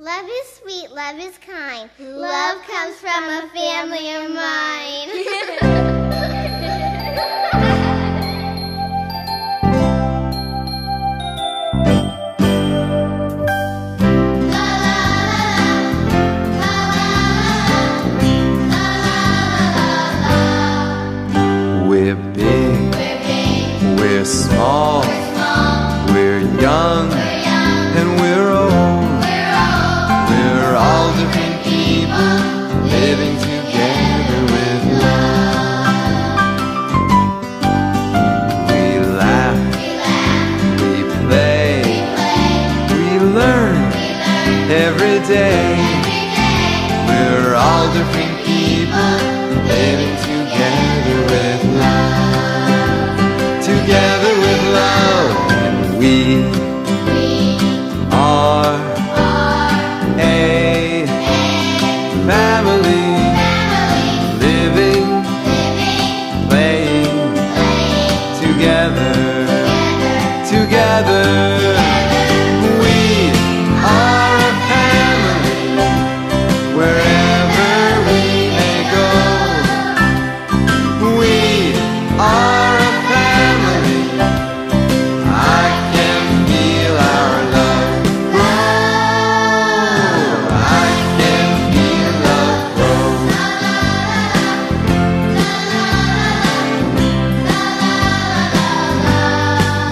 love is sweet, love is kind. Love comes from a family of mine. We're big, we're small, we're young, every day. We're all different people living together with love. Together with love, and we are a family. Living, playing together. Together.